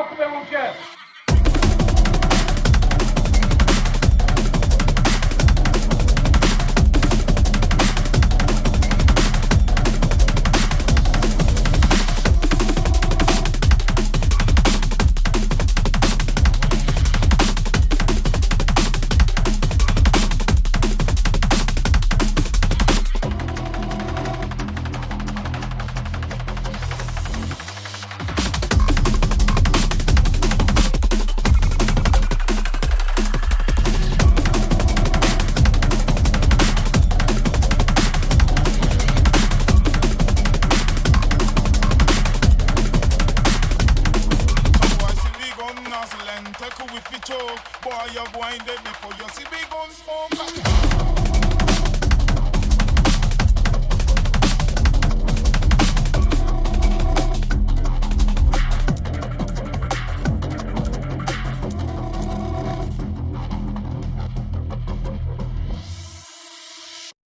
o que meu irmão quer. with it up. Boy, you're blinded before you see big guns smoke.